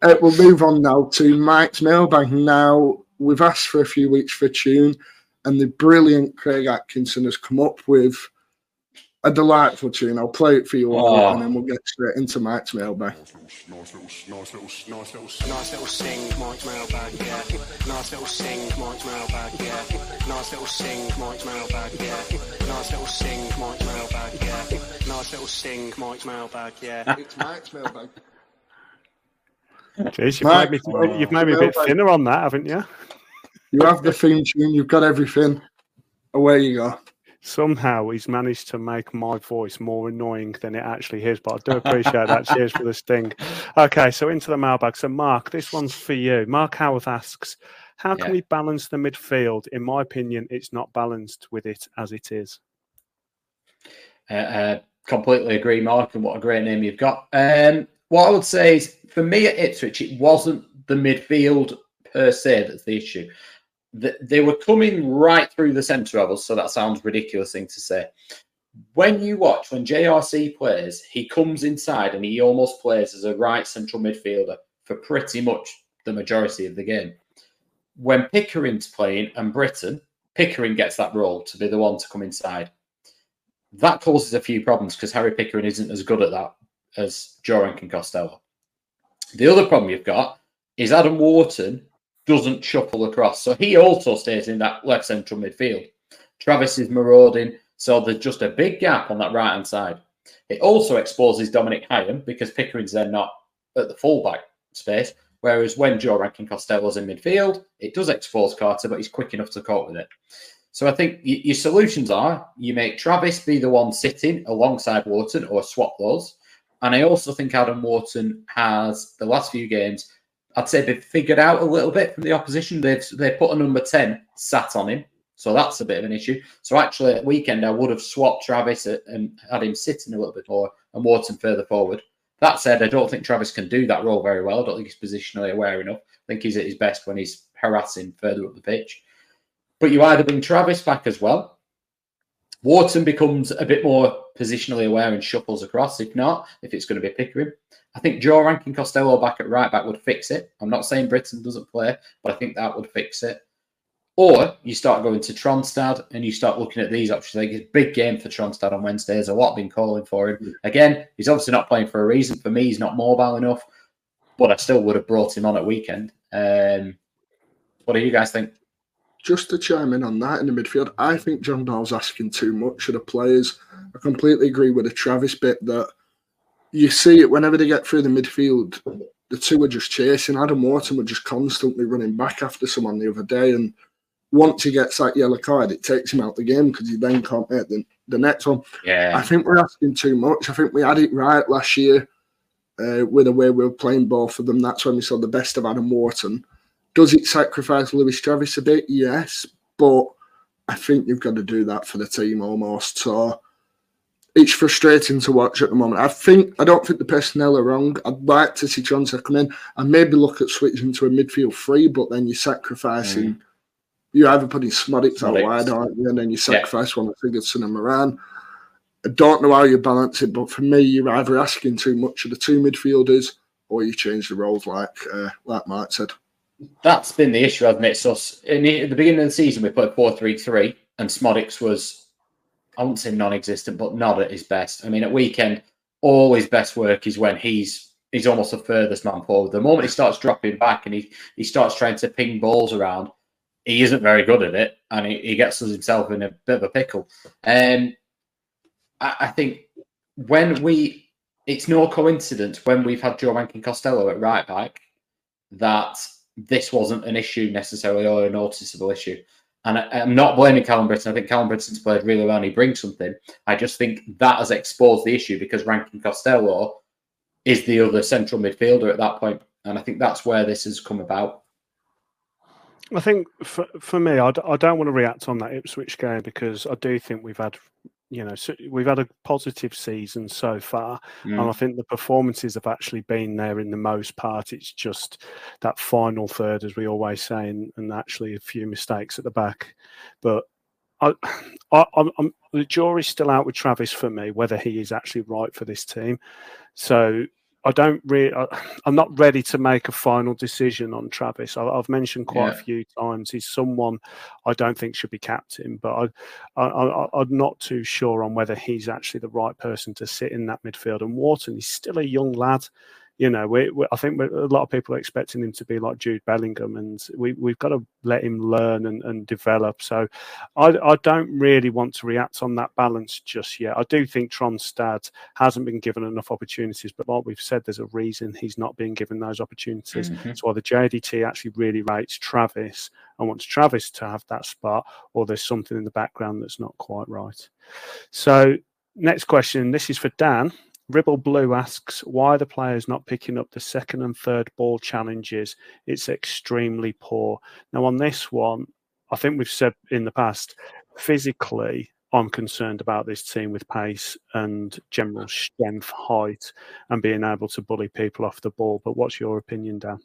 Uh, we'll move on now to Mike's mailbag. Now we've asked for a few weeks for a tune, and the brilliant Craig Atkinson has come up with a delightful tune. I'll play it for you all, oh. and then we'll get straight into Mike's mailbag. Nice little, nice little, nice little, nice little sing, Mike's mailbag, yeah. Nice little sing, Mike's mailbag, yeah. Nice little sing, Mike's mailbag, yeah. Nice little sing, Mike's mailbag, yeah. Nice little sing, Mike's mailbag, yeah. It's Mike's mailbag. Jeez, you've Mike, made me, you've made me a bit thinner on that, haven't you? You have the theme tune, you've got everything. Away you go somehow he's managed to make my voice more annoying than it actually is. But I do appreciate that. Cheers for the sting. Okay, so into the mailbag. So, Mark, this one's for you. Mark Howarth asks, How can yeah. we balance the midfield? In my opinion, it's not balanced with it as it is. Uh, uh, completely agree, Mark, and what a great name you've got. Um, what I would say is, for me at Ipswich, it wasn't the midfield per se that's the issue they were coming right through the centre of us, so that sounds ridiculous thing to say. When you watch, when JRC plays, he comes inside and he almost plays as a right central midfielder for pretty much the majority of the game. When Pickering's playing and Brittain, Pickering gets that role to be the one to come inside. That causes a few problems because Harry Pickering isn't as good at that as Joe Rankin Costello. The other problem you've got is Adam Wharton doesn't shuffle across. So he also stays in that left central midfield. Travis is marauding, so there's just a big gap on that right hand side. It also exposes Dominic Hyam because Pickering's then not at the fullback space. Whereas when Joe Rankin Costello's in midfield, it does expose Carter, but he's quick enough to cope with it. So I think y- your solutions are you make Travis be the one sitting alongside Wharton or swap those. And I also think Adam Wharton has the last few games I'd say they've figured out a little bit from the opposition. They've they put a number 10 sat on him. So that's a bit of an issue. So actually, at weekend, I would have swapped Travis and had him sitting a little bit more and Wharton further forward. That said, I don't think Travis can do that role very well. I don't think he's positionally aware enough. I think he's at his best when he's harassing further up the pitch. But you either bring Travis back as well. Wharton becomes a bit more positionally aware and shuffles across. If not, if it's going to be Pickering, I think Joe Rankin Costello back at right back would fix it. I'm not saying Brittain doesn't play, but I think that would fix it. Or you start going to Tronstad and you start looking at these options. I think it's a big game for Tronstad on Wednesday. There's a lot been calling for him. Mm. Again, he's obviously not playing for a reason. For me, he's not mobile enough, but I still would have brought him on at weekend. Um, what do you guys think? Just to chime in on that in the midfield, I think Jon Dahl's asking too much of the players. I completely agree with the Travis bit that you see it whenever they get through the midfield. The two are just chasing. Adam Wharton were just constantly running back after someone the other day, and once he gets that yellow card, it takes him out the game because he then can't make the, the next one. Yeah, I think we're asking too much. I think we had it right last year uh, with the way we were playing both of them. That's when we saw the best of Adam Wharton. Does it sacrifice Lewis Travis a bit? Yes, but I think you've got to do that for the team almost. So it's frustrating to watch at the moment. I think I don't think the personnel are wrong. I'd like to see Johnson come in and maybe look at switching to a midfield three, but then you're sacrificing. Mm. You're either putting Szmodics out wide, aren't you? And then you sacrifice yeah. one of Sigurdsson and Moran. I don't know how you balance it, but for me, you're either asking too much of the two midfielders or you change the roles, like uh, like Mark said. That's been the issue, I've admit. So in the, at the beginning of the season, we played 4 3 3, and Szmodics was I won't say non-existent, but not at his best. I mean, at weekend, all his best work is when he's he's almost the furthest man forward. The moment he starts dropping back and he he starts trying to ping balls around, he isn't very good at it, and he, he gets himself in a bit of a pickle. Um, I, I think when we, it's no coincidence when we've had Joe Rankin Costello at right back that this wasn't an issue necessarily or a noticeable issue. And I, am not blaming Callum Brittain. I think Callum Brittain's played really well and he brings something. I just think that has exposed the issue because Rankin Costello is the other central midfielder at that point. And I think that's where this has come about. I think for, for me, I d- I don't want to react on that Ipswich game because I do think we've had you know, so we've had a positive season so far, mm. and I think the performances have actually been there in the most part. It's just that final third, as we always say, and, and actually a few mistakes at the back. But I, I, I'm, the jury's still out with Travis for me whether he is actually right for this team. So I don't really. I'm not ready to make a final decision on Travis. I, have mentioned quite yeah. a few times he's someone I don't think should be captain, but I, I, I, am not too sure on whether he's actually the right person to sit in that midfield. And Wharton, he's still a young lad you know, we, we, I think a lot of people are expecting him to be like Jude Bellingham, and we, we've got to let him learn and, and develop. So I, I don't really want to react on that balance just yet. I do think Tronstad hasn't been given enough opportunities, but like we've said, there's a reason he's not being given those opportunities. Mm-hmm. So either JDT actually really rates Travis and wants Travis to have that spot, or there's something in the background that's not quite right. So next question. This is for Dan. Ribble Blue asks why the players not picking up the second and third ball challenges. It's extremely poor. Now, on this one, I think we've said in the past, physically, I'm concerned about this team with pace and general strength, height, and being able to bully people off the ball. But what's your opinion, Dan?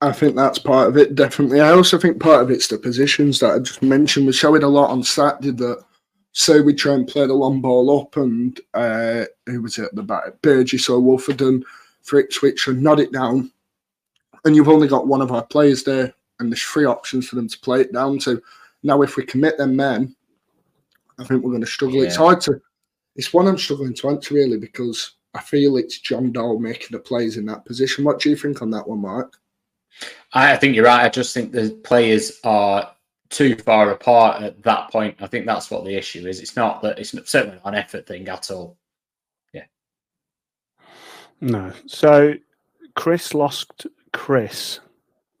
I think that's part of it, definitely. I also think part of it's the positions that I just mentioned. We showed a lot on Saturday that so we try and play the long ball up, and uh, who was it at the back? Burgess or Woolford for Ipswich and nod it down. And you've only got one of our players there, and there's three options for them to play it down to. Now, if we commit them men, I think we're going to struggle. Yeah. It's hard to. It's one I'm struggling to answer really because I feel it's Jon Dahl making the plays in that position. What do you think on that one, Mark? I think you're right. I just think the players are too far apart at that point. I think that's what the issue is. It's not that it's certainly not an effort thing at all. Yeah. No. So Chris lost Chris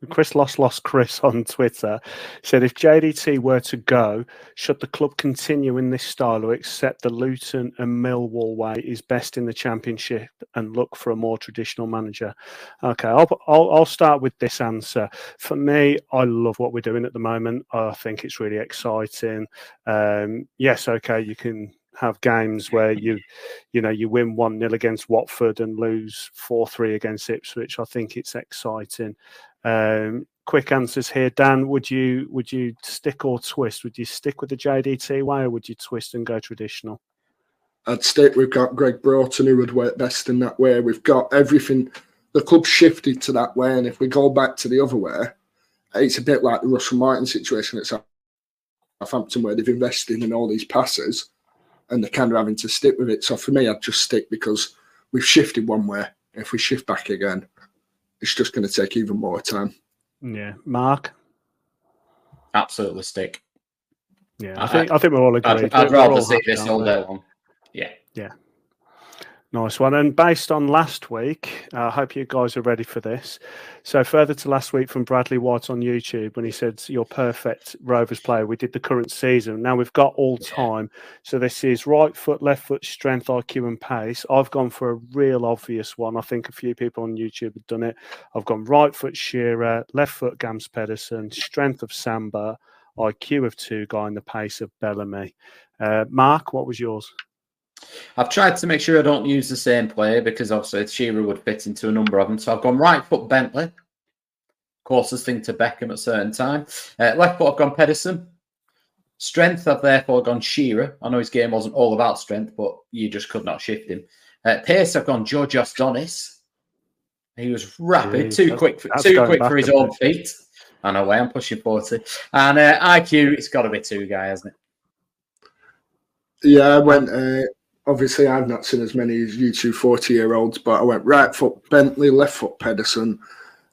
Chris Lost Lost Chris on Twitter said if JDT were to go, should the club continue in this style or accept the Luton and Millwall way is best in the championship and look for a more traditional manager? Okay, I'll, I'll, I'll start with this answer. For me, I love what we're doing at the moment. I think it's really exciting. Um, yes, okay, you can have games where you you know you win 1-0 against Watford and lose 4-3 against Ipswich I think it's exciting um, quick answers here, Dan. Would you would you stick or twist? Would you stick with the JDT way, or would you twist and go traditional? I'd stick. We've got Gregg Broughton who would work best in that way. We've got everything. The club shifted to that way, and if we go back to the other way, it's a bit like the Russell Martin situation at Southampton, where they've invested in all these passes, and they're kind of having to stick with it. So for me, I'd just stick because we've shifted one way. If we shift back again, it's just going to take even more time. Yeah, Mark. Absolutely stick. Yeah, I think I, I think we're all agreed. I'd, I'd rather see this all day long. Yeah. Yeah. Nice one. And based on last week, I uh, hope you guys are ready for this. So, further to last week from Bradley White on YouTube when he said, You're perfect Rovers player. We did the current season. Now we've got all time. So, this is right foot, left foot, strength, IQ, and pace. I've gone for a real obvious one. I think a few people on YouTube have done it. I've gone right foot, Shearer, left foot, Gamst Pedersen, strength of Samba, IQ of Tugay, and the pace of Bellamy. Uh, Mark, what was yours? I've tried to make sure I don't use the same player because obviously Shearer would fit into a number of them. So I've gone right foot Bentley, closest thing to Beckham at certain time. Uh, left foot I've gone Pedersen. Strength I've therefore gone Shearer. I know his game wasn't all about strength, but you just could not shift him. Uh, pace I've gone Georgios Donis. He was rapid, Jeez, too quick, for, too quick for his own feet. I know why I'm pushing forty. And uh, IQ, it's got to be Tugay, hasn't it? Yeah, I went. Uh, obviously, I've not seen as many as you two 40 year olds, but I went right foot Bentley, left foot Pedersen.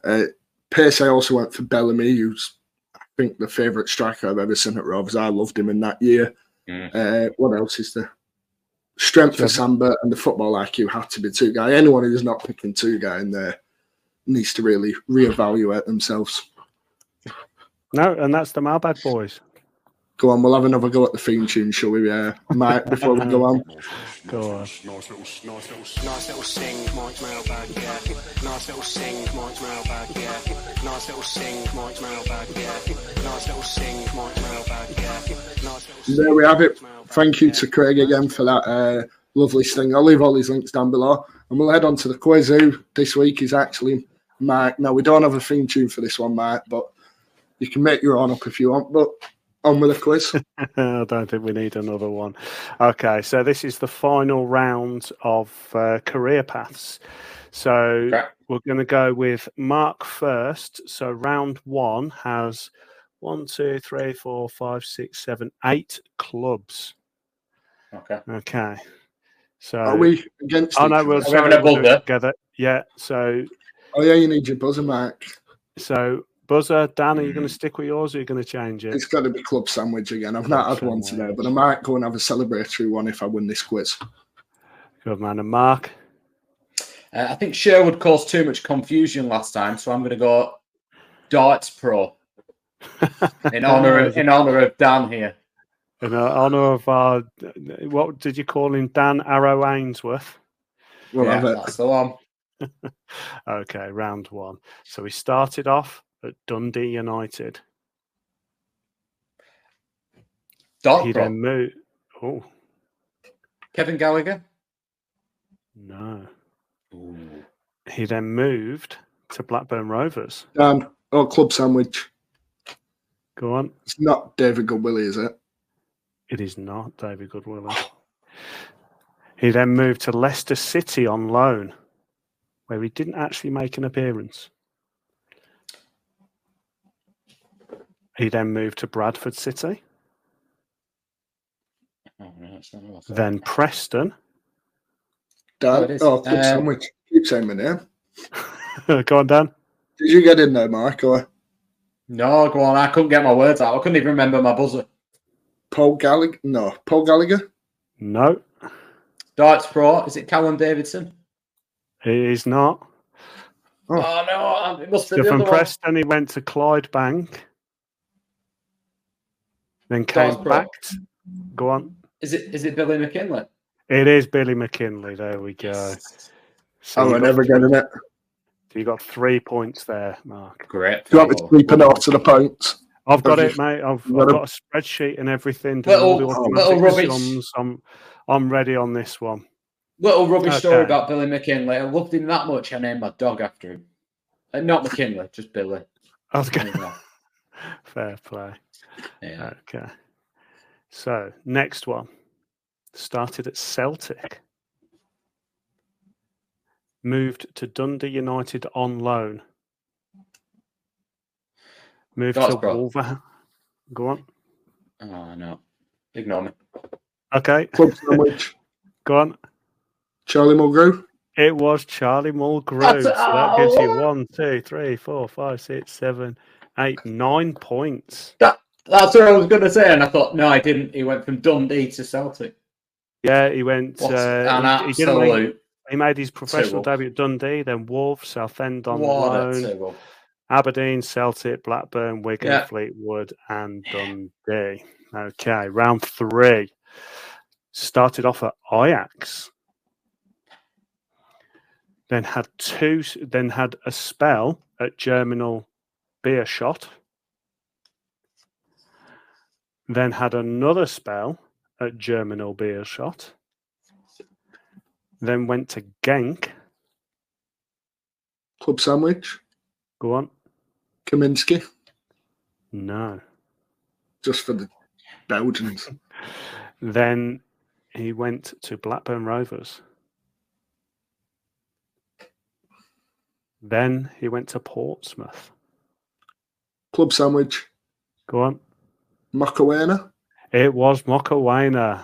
Uh, pace, I also went for Bellamy, who's, I think, the favourite striker I've ever seen at Rovers. I loved him in that year. Mm. Uh, what else is there? Strength for Samba and the football IQ had to be Tugay. Anyone who's not picking Tugay in there needs to really reevaluate themselves. No, and that's the Mailbag boys. Go on, we'll have another go at the theme tune, shall we, uh, Mike, before we go on? Go on. Nice little, nice little, nice little sing, Mike's mailbag, yeah. Nice little sing, Mike's mailbag, yeah. Nice little sing, Mike's mailbag, yeah. Nice little sing, Mike's mailbag, yeah. Nice little There we have it. Thank you to Craig again for that uh, lovely sting. I'll leave all these links down below. And we'll head on to the quiz who this week is actually Mike. Now, we don't have a theme tune for this one, Mike, but you can make your own up if you want. But on with the quiz. I don't think we need another one. Okay, so this is the final round of uh, career paths. So Okay. we're going to go with Mark first. So round one has one, two, three, four, five, six, seven, eight clubs. Okay. Okay. So Are we against Oh no, we're, we having a we'll buzzer? together. Yeah. So Oh, yeah, you need your buzzer, Mark. so buzzer, Dan, are you Mm. going to stick with yours? or Are you going to change it? It's got to be club sandwich again. I've not Club had one today, but I might go and have a celebratory one if I win this quiz. Good man. And Mark. Uh, I think Sherwood caused too much confusion last time, so I'm going to go Darts Pro in honor of, in honor of Dan here. In honor of our, what did you call him? Dan Arrow Ainsworth. We'll yeah, have it. that's the one. Okay, round one. So we started off at Dundee United. Dart He Pro. then moved. Oh Kevin Gallagher. no! He then moved to Blackburn Rovers. Dan, oh, club sandwich. Go on. It's not David Goodwillie, is it? It is not David Goodwillie. He then moved to Leicester City on loan, where he didn't actually make an appearance. He then moved to Bradford City, Oh, no, it's not what I thought. then Preston. Dan, it is. oh, club Um, sandwich. Keep saying my name. Go on, Dan. Did you get in there, Mark? Or No, go on. I couldn't get my words out. I couldn't even remember my buzzer. Paul Gallagher? No, Paul Gallagher. No, Darts Pro. Is it Callum Davidson? he is not. Oh. Oh, no. It must be So the from other one. Preston, he went to Clydebank, then Darts came Pro. back. t- Go on. Is it is it Billy McKinlay? It is Billy McKinlay. There we go. So Oh, you we're never getting it. So You got three points there, Mark. Great. Do you want me to keep a note to the points? I've got it, mate. I've, I've got a- spreadsheet and everything. doing all the Little- automatic little rubbish. sums. I'm, I'm ready on this one. Little rubbish story about Billy McKinlay. I loved him that much. I named my dog after him. Uh, not McKinlay, just Billy. I was going fair play. Yeah. Okay. So next one started at Celtic, moved to Dundee United on loan, moved Darts to Pro. Wolverhampton. Go on. Oh no. Ignore me. Okay, Club sandwich. go on. Charlie Mulgrew. It was Charlie Mulgrew. That's- So that gives you one, two, three, four, five, six, seven, eight, nine points. That's what I was going to say, and I thought no, I didn't. He went from Dundee to Celtic. Yeah, he went. What Uh, an he, he make- he made his professional debut at Dundee, then Wolves, Southend on loan, Aberdeen, Celtic, Blackburn, Wigan, Yeah. Fleetwood, and Dundee. Okay, round three. Started off at Ajax. Then had two. Then had a spell at Germinal Beerschot. Then had another spell at Germinal Beerschot. Then went to Genk. Club sandwich. Go on. Kaminsky. No. Just for the Belgians. Then he went to Blackburn Rovers. Then he went to Portsmouth. Club sandwich. Go on. Macarena. It was Mokoena.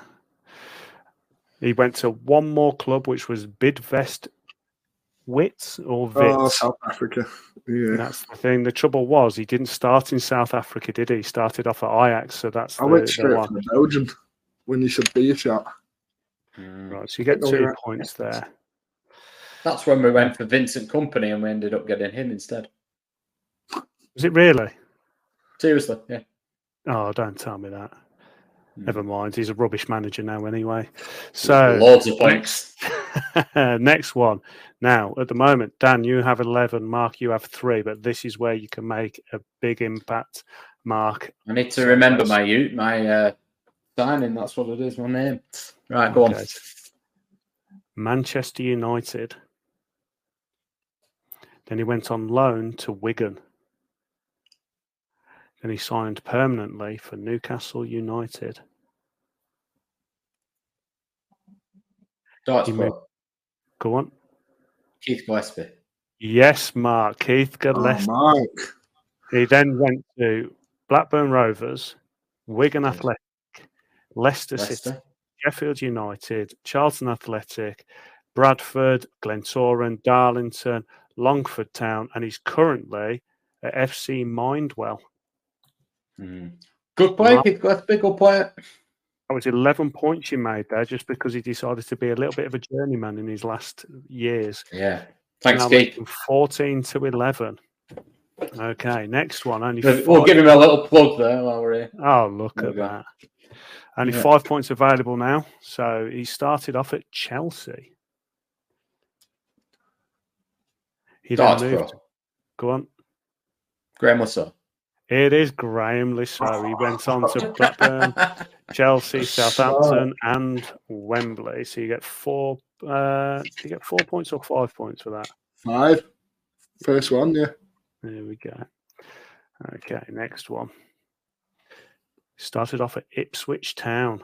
He went to one more club, which was Bidvest Wits or Wits. Oh, South Africa. Yeah. That's the thing. The trouble was he didn't start in South Africa, did he? He started off at Ajax, so that's I the, went the straight one. from Belgium when you said be a shot. Mm. Right, so you get two right. points there. That's when we went for Vincent Kompany and we ended up getting him instead. Was it really? Seriously, yeah. Oh, don't tell me that. Mm. Never mind. He's a rubbish manager now, anyway. So loads of points. Next one. Now, at the moment, Dan, you have 11. Mark, you have three, but this is where you can make a big impact. Mark, I need to remember my u- my uh, signing. That's what it is. My name. Right, go on. Manchester United. Then he went on loan to Wigan. Then he signed permanently for Newcastle United. Darts moved- Go on. Keith Gillespie. Yes, Mark. Keith Oh, Gillespie. Mark. He then went to Blackburn Rovers, Wigan Athletic, Leicester City, Leicester. Sheffield United, Charlton Athletic, Bradford, Glentoran, Darlington, Longford Town, and he's currently at FC Mindwell. Mm. Good player, Mark- Keith Gillespie. Good player. That was 11 points you made there just because he decided to be a little bit of a journeyman in his last years. Yeah. Thanks, Keith. 14 to 11. Okay, next one. Only We'll five- give him a little plug there while we're here. Oh, look There at that. Only Yeah. five points available now. So he started off at Chelsea. He then Darts moved. Pro. Go on. Graham Russell. It is Graeme Le Saux. He went on to Blackburn, Chelsea, Southampton, and Wembley. So you get four. Uh, you get four points or five points for that? Five. First one, yeah. There we go. Okay, next one. Started off at Ipswich Town.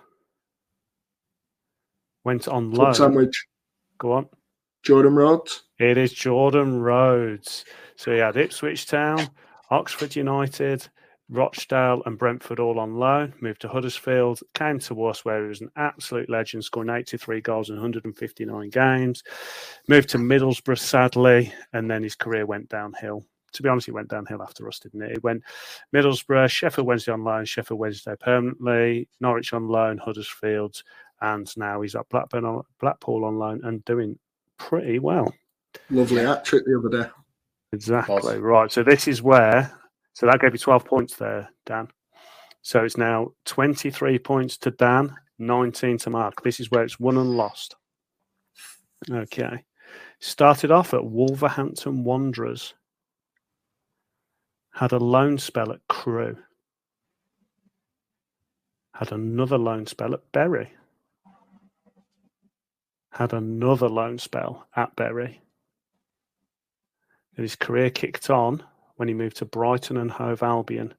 Went on Club sandwich. Go on. Jordan Rhodes. It is Jordan Rhodes. So he had Ipswich Town, Oxford United, Rochdale, and Brentford all on loan. Moved to Huddersfield, came to us where he was an absolute legend, scoring 83 goals in 159 games. Moved to Middlesbrough, sadly, and then his career went downhill. To be honest, he went downhill after us, didn't it? He went Middlesbrough, Sheffield Wednesday on loan, Sheffield Wednesday permanently, Norwich on loan, Huddersfield, and now he's at Blackburn on, Blackpool on loan and doing pretty well. Lovely hat trick the other day. Exactly right. So this is where. So that gave you twelve points there, Dan. So it's now twenty-three points to Dan, nineteen to Mark. This is where it's won and lost. Okay. Started off at Wolverhampton Wanderers. Had a loan spell at Crewe. Had another loan spell at Bury. Had another loan spell at Bury. His career kicked on when he moved to Brighton and Hove Albion.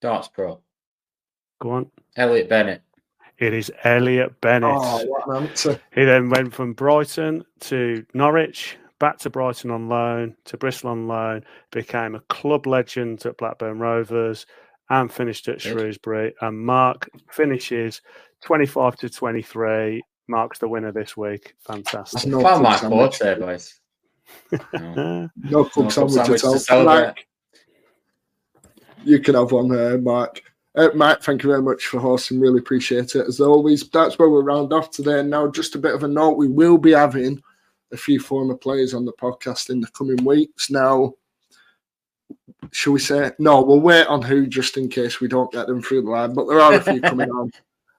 Darts Pro. Go on. Elliott Bennett. It is Elliott Bennett. Oh, what an answer. He then went from Brighton to Norwich, back to Brighton on loan, to Bristol on loan, became a club legend at Blackburn Rovers, and finished at Shrewsbury. And Mark finishes 25 to 23. Mark's the winner this week. Fantastic. No found my club there, boys. No. No club No sandwich sandwich at all. celebrate. Mark, you can have one there, Mark. Uh, Mark, thank you very much for hosting. Really appreciate it. As always, that's where we'll round off today. And now, just a bit of a note we will be having a few former players on the podcast in the coming weeks. Now, shall we say? No, we'll wait on who just in case we don't get them through the line. But there are a few coming on.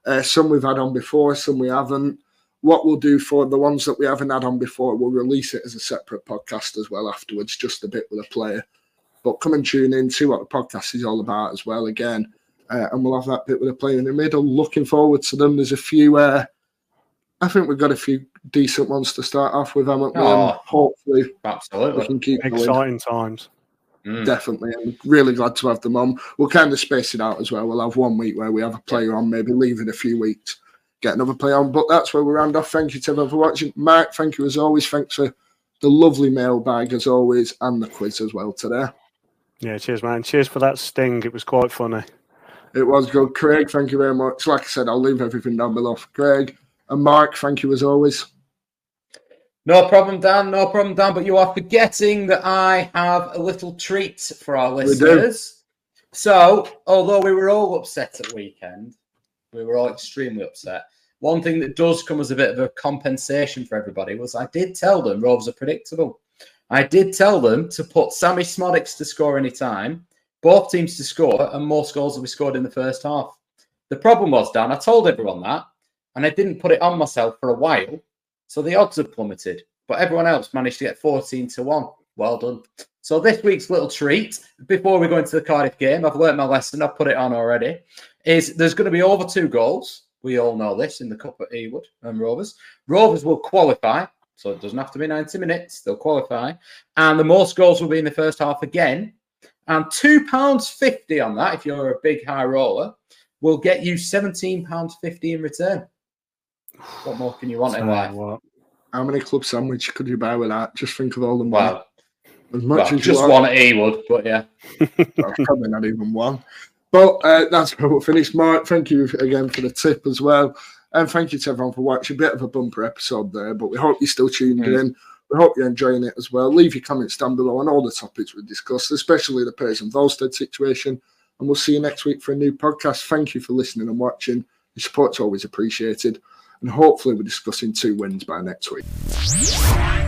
Uh, some we've had on before, some we haven't. What we'll do for the ones that we haven't had on before, we'll release it as a separate podcast as well afterwards, just a bit with a player. But come and tune in, see what the podcast is all about as well again. Uh, and we'll have that bit with a player in the middle. Looking forward to them. There's a few, uh, I think we've got a few decent ones to start off with, haven't we? And Oh. hopefully we can keep going. Exciting times. Mm. Definitely. I'm really glad to have them on. We'll kind of space it out as well. We'll have one week where we have a player on, maybe leave it a few weeks, get another play on. But that's where we round off. Thank you to everyone for watching. Mark, thank you as always. Thanks for the lovely mailbag as always and the quiz as well today. Yeah, cheers, man. Cheers for that sting. It was quite funny. It was good. Craig, thank you very much. Like I said, I'll leave everything down below for Craig. And Mark, thank you as always. No problem, Dan. No problem, Dan. But you are forgetting that I have a little treat for our listeners. So, although we were all upset at weekend, we were all extremely upset. One thing that does come as a bit of a compensation for everybody was I did tell them Rovers are predictable. I did tell them to put Sammy Szmodics to score any time, both teams to score, and more goals will be scored in the first half. The problem was, Dan, I told everyone that, and I didn't put it on myself for a while so the odds have plummeted, but everyone else managed to get 14 to 1. Well done. So this week's little treat, before we go into the Cardiff game, I've learnt my lesson, I've put it on already, is there's going to be over two goals. We all know this in the Cup at Ewood and Rovers. Rovers will qualify, so it doesn't have to be 90 minutes, they'll qualify. And the most goals will be in the first half again. And £2.50 on that, if you're a big high roller, will get you £17.50 in return. What more can you want in life? What? How many club sandwich could you buy with that? Just think of all the money. Well, as much well as you just want. one at Ewood, but yeah. Well, probably not even one. But uh, that's where we'll finish. Mark, thank you again for the tip as well. And thank you to everyone for watching. A bit of a bumper episode there, but we hope you're still tuned Mm. in. We hope you're enjoying it as well. Leave your comments down below on all the topics we discussed, especially the Pearson Wahlstedt situation. And we'll see you next week for a new podcast. Thank you for listening and watching. Your support's always appreciated. And hopefully, we're discussing two wins by next week.